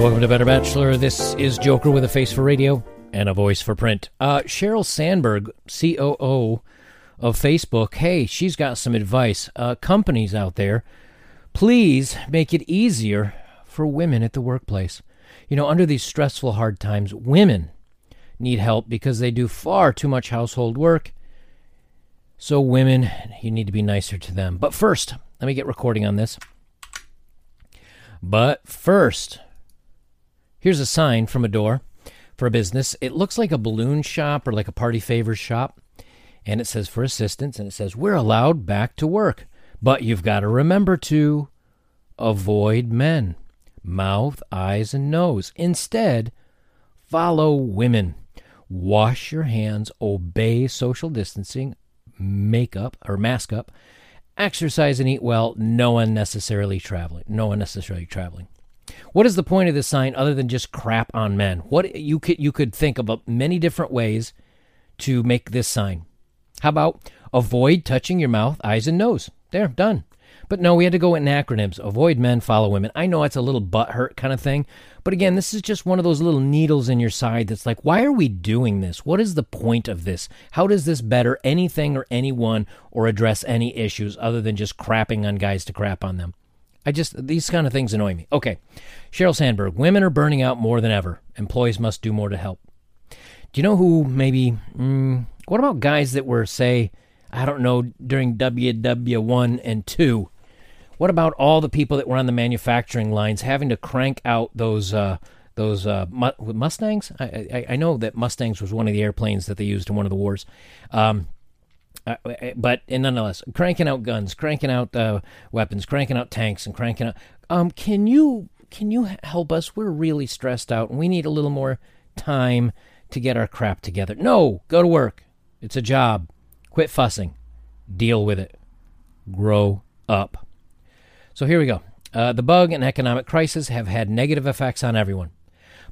welcome to Better Bachelor. This is Joker with a face for radio and a voice for print. Uh, Sheryl Sandberg, COO of Facebook, hey, she's got some advice. Uh, companies out there, please make it easier for women at the workplace. You know, under these stressful, hard times, women need help because they do far too much household work. So, women, you need to be nicer to them. But first, let me get recording on this. But first, Here's a sign from a door for a business. It looks like a balloon shop or like a party favors shop. And it says for assistance, and it says, We're allowed back to work. But you've got to remember to avoid men, mouth, eyes, and nose. Instead, follow women. Wash your hands, obey social distancing, makeup or mask up, exercise and eat well. No unnecessarily traveling. No unnecessarily traveling. What is the point of this sign other than just crap on men? What you could you could think about many different ways to make this sign. How about avoid touching your mouth, eyes, and nose? There, done. But no, we had to go in acronyms. Avoid men, follow women. I know it's a little butt hurt kind of thing. But again, this is just one of those little needles in your side that's like, why are we doing this? What is the point of this? How does this better anything or anyone or address any issues other than just crapping on guys to crap on them? I just, these kind of things annoy me. Okay. Sheryl Sandberg, women are burning out more than ever. Employees must do more to help. Do you know who maybe, mm, what about guys that were, say, I don't know, during WW1 and 2? What about all the people that were on the manufacturing lines having to crank out those, uh, those uh, Mustangs? I, I, I, know that Mustangs was one of the airplanes that they used in one of the wars. Um, uh, but nonetheless, cranking out guns, cranking out uh, weapons, cranking out tanks, and cranking out. Um, can you can you help us? We're really stressed out, and we need a little more time to get our crap together. No, go to work. It's a job. Quit fussing. Deal with it. Grow up. So here we go. Uh, the bug and economic crisis have had negative effects on everyone.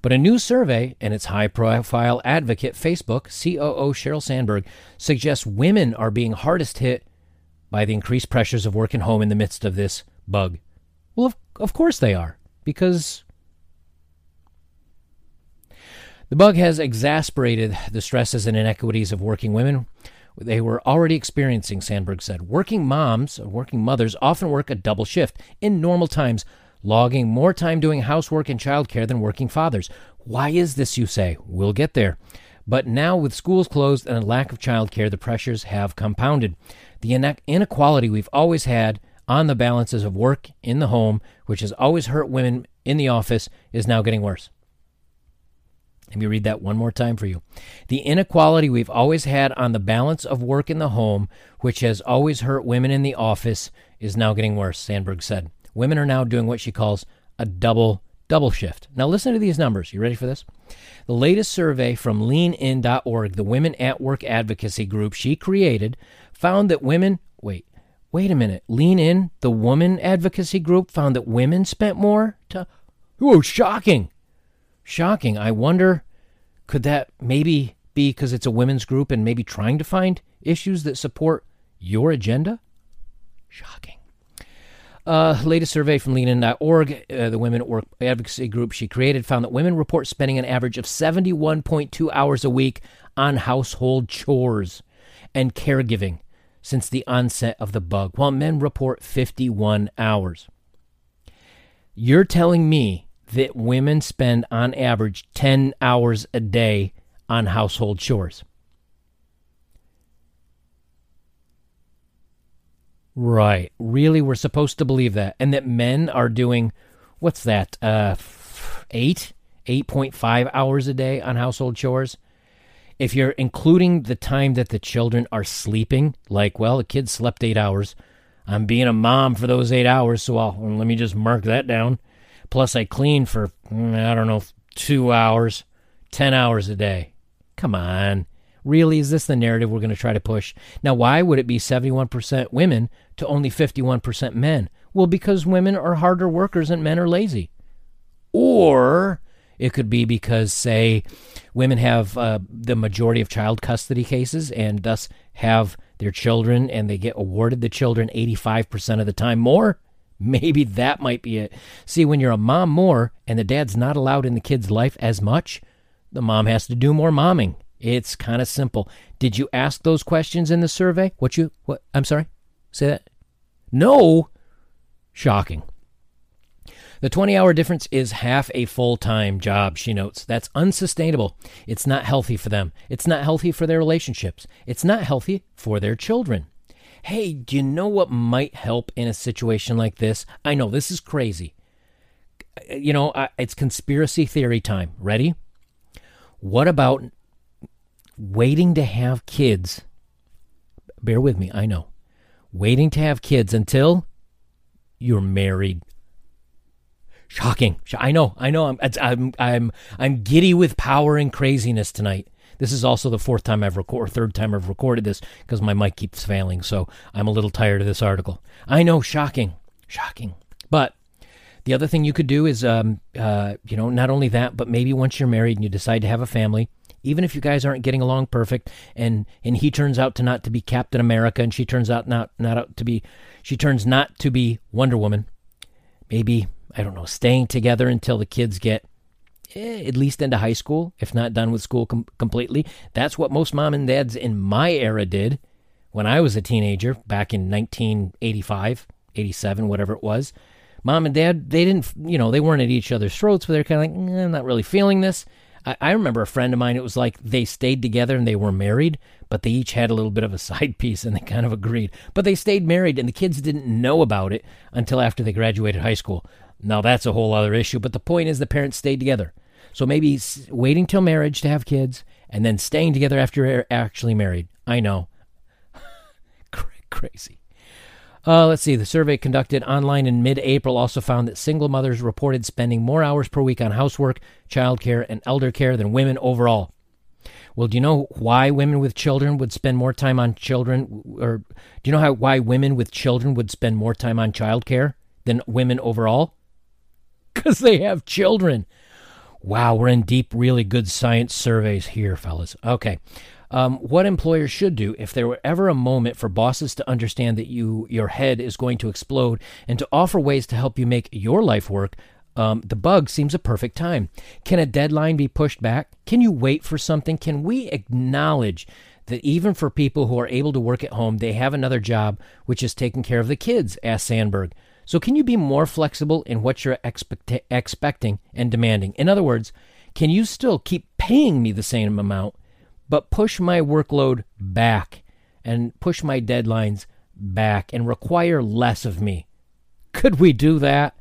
But a new survey and its high profile advocate, Facebook, COO Sheryl Sandberg, suggests women are being hardest hit by the increased pressures of work and home in the midst of this bug. Well, of, of course they are, because the bug has exasperated the stresses and inequities of working women. They were already experiencing, Sandberg said. Working moms, working mothers, often work a double shift in normal times logging more time doing housework and childcare than working fathers. Why is this, you say? We'll get there. But now, with schools closed and a lack of childcare, the pressures have compounded. The inequality we've always had on the balances of work in the home, which has always hurt women in the office, is now getting worse. Let me read that one more time for you. The inequality we've always had on the balance of work in the home, which has always hurt women in the office, is now getting worse, Sandberg said. Women are now doing what she calls a double double shift. Now listen to these numbers. You ready for this? The latest survey from leanin.org, the women at work advocacy group she created, found that women wait, wait a minute. Lean In, the woman advocacy group found that women spent more to Oh, shocking. Shocking. I wonder could that maybe be because it's a women's group and maybe trying to find issues that support your agenda? Shocking. Uh, latest survey from leanin.org, uh, the women work advocacy group she created, found that women report spending an average of 71.2 hours a week on household chores and caregiving since the onset of the bug, while men report 51 hours. You're telling me that women spend on average 10 hours a day on household chores. Right. Really, we're supposed to believe that. And that men are doing, what's that, uh, eight, 8.5 hours a day on household chores? If you're including the time that the children are sleeping, like, well, the kids slept eight hours. I'm being a mom for those eight hours, so I'll, let me just mark that down. Plus, I clean for, mm, I don't know, two hours, 10 hours a day. Come on. Really, is this the narrative we're going to try to push? Now, why would it be 71% women to only 51% men? Well, because women are harder workers and men are lazy. Or it could be because, say, women have uh, the majority of child custody cases and thus have their children and they get awarded the children 85% of the time more Maybe that might be it. See, when you're a mom more and the dad's not allowed in the kid's life as much, the mom has to do more momming. It's kind of simple. Did you ask those questions in the survey? What you what I'm sorry? Say that? No. Shocking. The 20 hour difference is half a full time job, she notes. That's unsustainable. It's not healthy for them. It's not healthy for their relationships. It's not healthy for their children. Hey, do you know what might help in a situation like this? I know this is crazy. You know, it's conspiracy theory time. Ready? What about waiting to have kids? Bear with me, I know. Waiting to have kids until you're married. Shocking. I know. I know. I'm I'm I'm I'm giddy with power and craziness tonight. This is also the fourth time I've recorded, third time I've recorded this because my mic keeps failing. So I'm a little tired of this article. I know, shocking, shocking. But the other thing you could do is, um, uh, you know, not only that, but maybe once you're married and you decide to have a family, even if you guys aren't getting along perfect, and and he turns out to not to be Captain America, and she turns out not not out to be, she turns not to be Wonder Woman. Maybe I don't know, staying together until the kids get eh, at least into high school, if not done with school com- completely. That's what most mom and dads in my era did when I was a teenager back in 1985, 87, whatever it was. Mom and dad, they didn't, you know, they weren't at each other's throats, but they're kind of like, eh, I'm not really feeling this. I, I remember a friend of mine, it was like they stayed together and they were married, but they each had a little bit of a side piece and they kind of agreed. But they stayed married and the kids didn't know about it until after they graduated high school. Now that's a whole other issue, but the point is the parents stayed together. So maybe waiting till marriage to have kids and then staying together after you're actually married. I know. Crazy. Uh, let's see. The survey conducted online in mid April also found that single mothers reported spending more hours per week on housework, childcare, and elder care than women overall. Well, do you know why women with children would spend more time on children? Or do you know how why women with children would spend more time on childcare than women overall? because they have children. Wow, we're in deep, really good science surveys here, fellas. Okay. Um, what employers should do if there were ever a moment for bosses to understand that you your head is going to explode and to offer ways to help you make your life work um, the bug seems a perfect time. Can a deadline be pushed back? Can you wait for something? Can we acknowledge that even for people who are able to work at home they have another job which is taking care of the kids asked sandberg. So, can you be more flexible in what you're expect- expecting and demanding? In other words, can you still keep paying me the same amount, but push my workload back and push my deadlines back and require less of me? Could we do that?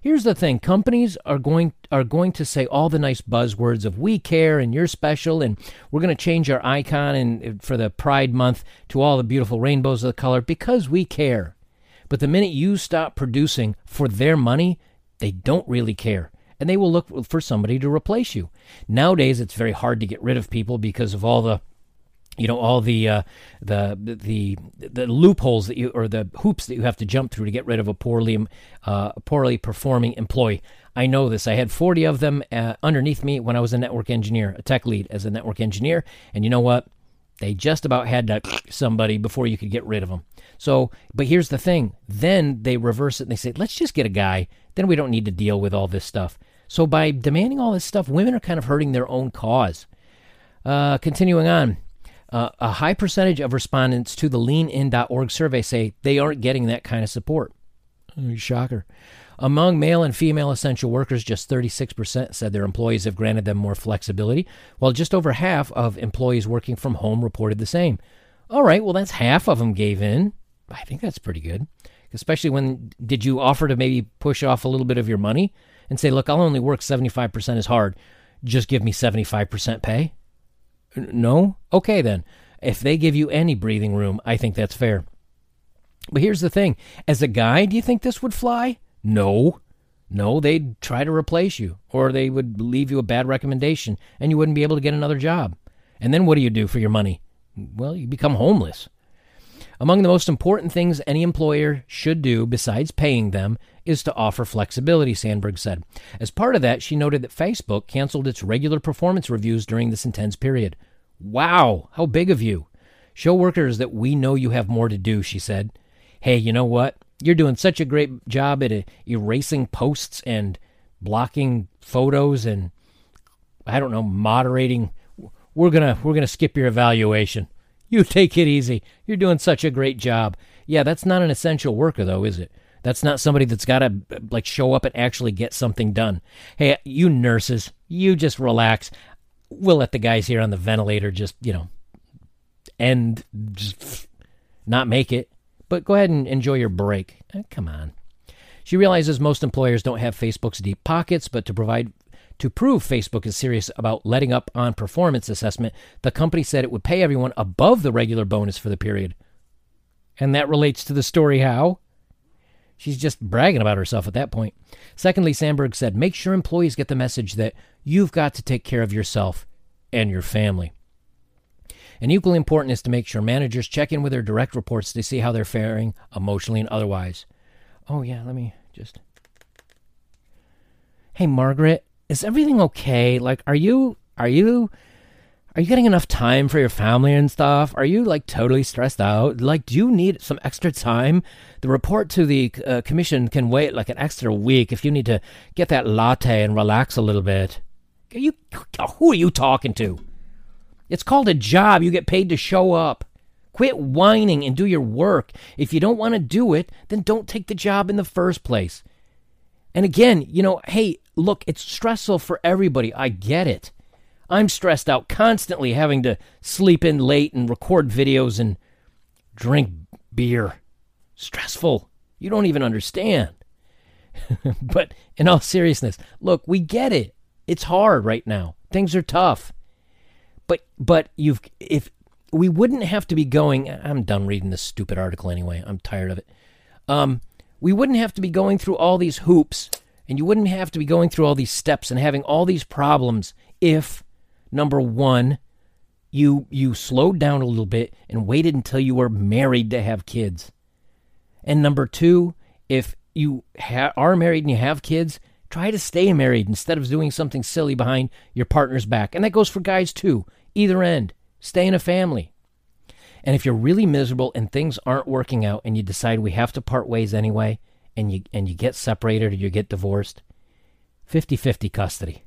Here's the thing: companies are going are going to say all the nice buzzwords of "we care" and "you're special," and we're going to change our icon and uh, for the Pride Month to all the beautiful rainbows of the color because we care. But the minute you stop producing for their money, they don't really care. And they will look for somebody to replace you. Nowadays, it's very hard to get rid of people because of all the you know all the uh, the the the loopholes that you or the hoops that you have to jump through to get rid of a poorly uh, poorly performing employee. I know this. I had 40 of them uh, underneath me when I was a network engineer, a tech lead as a network engineer, and you know what? They just about had to somebody before you could get rid of them. So, but here's the thing. Then they reverse it and they say, let's just get a guy. Then we don't need to deal with all this stuff. So by demanding all this stuff, women are kind of hurting their own cause. Uh, continuing on, uh, a high percentage of respondents to the leanin.org survey say they aren't getting that kind of support. Shocker. Among male and female essential workers, just 36% said their employees have granted them more flexibility, while just over half of employees working from home reported the same. All right, well, that's half of them gave in. I think that's pretty good. Especially when did you offer to maybe push off a little bit of your money and say, look, I'll only work 75% as hard. Just give me 75% pay? No? Okay, then. If they give you any breathing room, I think that's fair. But here's the thing as a guy, do you think this would fly? No. No, they'd try to replace you, or they would leave you a bad recommendation, and you wouldn't be able to get another job. And then what do you do for your money? Well, you become homeless. Among the most important things any employer should do, besides paying them, is to offer flexibility, Sandberg said. As part of that, she noted that Facebook canceled its regular performance reviews during this intense period. Wow, how big of you! Show workers that we know you have more to do, she said. Hey, you know what? You're doing such a great job at uh, erasing posts and blocking photos and I don't know, moderating. We're going to we're going to skip your evaluation. You take it easy. You're doing such a great job. Yeah, that's not an essential worker though, is it? That's not somebody that's got to like show up and actually get something done. Hey, you nurses, you just relax. We'll let the guys here on the ventilator just, you know, end just not make it. But go ahead and enjoy your break. Eh, come on. She realizes most employers don't have Facebook's deep pockets, but to provide to prove Facebook is serious about letting up on performance assessment, the company said it would pay everyone above the regular bonus for the period. And that relates to the story how? She's just bragging about herself at that point. Secondly, Sandberg said, make sure employees get the message that you've got to take care of yourself and your family. And equally important is to make sure managers check in with their direct reports to see how they're faring emotionally and otherwise. Oh, yeah, let me just. Hey, Margaret, is everything okay? Like, are you, are you, are you getting enough time for your family and stuff? Are you like totally stressed out? Like, do you need some extra time? The report to the uh, commission can wait like an extra week if you need to get that latte and relax a little bit. Are you, who are you talking to? It's called a job. You get paid to show up. Quit whining and do your work. If you don't want to do it, then don't take the job in the first place. And again, you know, hey, look, it's stressful for everybody. I get it. I'm stressed out constantly having to sleep in late and record videos and drink beer. Stressful. You don't even understand. but in all seriousness, look, we get it. It's hard right now. Things are tough. But but you've if we wouldn't have to be going. I'm done reading this stupid article anyway. I'm tired of it. Um, we wouldn't have to be going through all these hoops, and you wouldn't have to be going through all these steps and having all these problems if number one, you you slowed down a little bit and waited until you were married to have kids. And number two, if you ha- are married and you have kids, try to stay married instead of doing something silly behind your partner's back. And that goes for guys too. Either end. Stay in a family. And if you're really miserable and things aren't working out and you decide we have to part ways anyway and you and you get separated or you get divorced, 50-50 custody.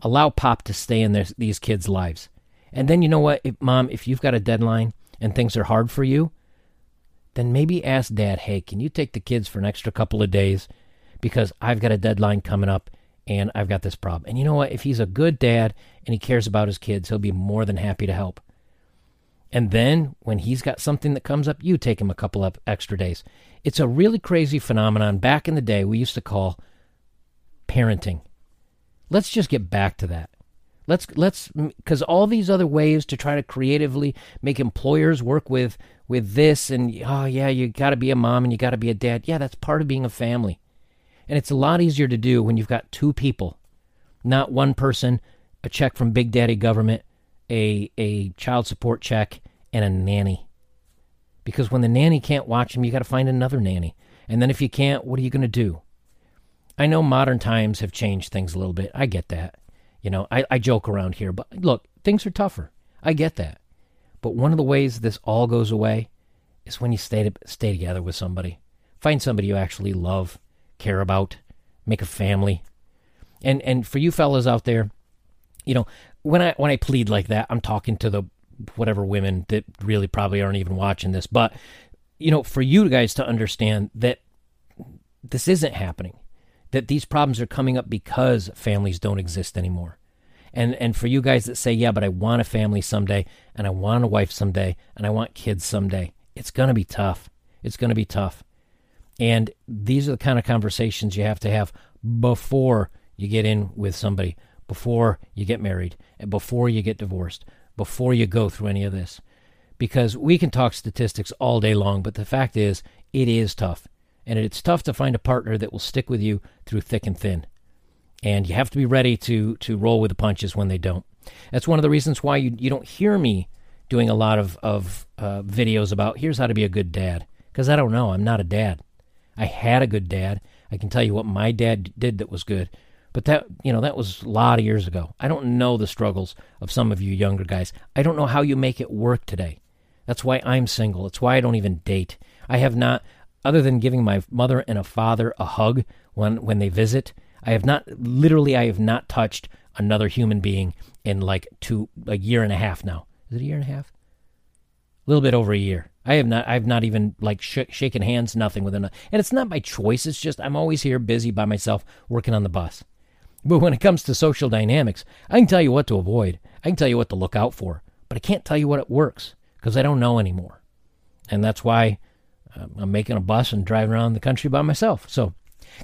Allow pop to stay in their, these kids' lives. And then you know what, if, mom, if you've got a deadline and things are hard for you, then maybe ask dad, "Hey, can you take the kids for an extra couple of days because I've got a deadline coming up and I've got this problem. And you know what? If he's a good dad and he cares about his kids, he'll be more than happy to help. And then when he's got something that comes up, you take him a couple of extra days. It's a really crazy phenomenon. Back in the day, we used to call parenting. Let's just get back to that. Let's let's because all these other ways to try to creatively make employers work with with this and oh yeah, you got to be a mom and you got to be a dad. Yeah, that's part of being a family. And it's a lot easier to do when you've got two people, not one person, a check from Big Daddy government, a, a child support check, and a nanny. Because when the nanny can't watch him, you got to find another nanny. And then if you can't, what are you going to do? I know modern times have changed things a little bit. I get that. You know, I, I joke around here, but look, things are tougher. I get that. But one of the ways this all goes away is when you stay to, stay together with somebody. Find somebody you actually love care about, make a family. And and for you fellas out there, you know, when I when I plead like that, I'm talking to the whatever women that really probably aren't even watching this, but you know, for you guys to understand that this isn't happening. That these problems are coming up because families don't exist anymore. And and for you guys that say, "Yeah, but I want a family someday and I want a wife someday and I want kids someday." It's to be tough. It's to be tough. And these are the kind of conversations you have to have before you get in with somebody, before you get married, and before you get divorced, before you go through any of this. Because we can talk statistics all day long, but the fact is, it is tough. And it's tough to find a partner that will stick with you through thick and thin. And you have to be ready to, to roll with the punches when they don't. That's one of the reasons why you, you don't hear me doing a lot of, of uh, videos about here's how to be a good dad. Because I don't know. I'm not a dad. I had a good dad. I can tell you what my dad did that was good. But that, you know, that was a lot of years ago. I don't know the struggles of some of you younger guys. I don't know how you make it work today. That's why I'm single. It's why I don't even date. I have not other than giving my mother and a father a hug when when they visit, I have not literally I have not touched another human being in like two a year and a half now. Is it a year and a half? A little bit over a year. I have not. I've not even like sh- shaken hands. Nothing with another. And it's not by choice. It's just I'm always here, busy by myself, working on the bus. But when it comes to social dynamics, I can tell you what to avoid. I can tell you what to look out for. But I can't tell you what it works because I don't know anymore. And that's why uh, I'm making a bus and driving around the country by myself. So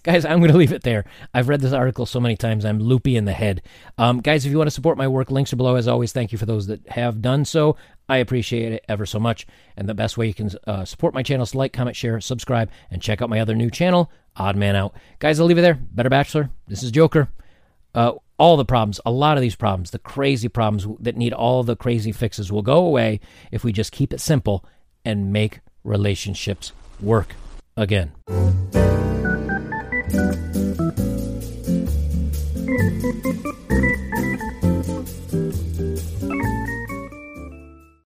Guys, I'm going to leave it there. I've read this article so many times, I'm loopy in the head. Um, guys, if you want to support my work, links are below. As always, thank you for those that have done so. I appreciate it ever so much. And the best way you can uh, support my channel is like, comment, share, subscribe, and check out my other new channel, Odd Man Out. Guys, I'll leave it there. Better Bachelor. This is Joker. Uh, all the problems, a lot of these problems, the crazy problems that need all the crazy fixes will go away if we just keep it simple and make relationships work again.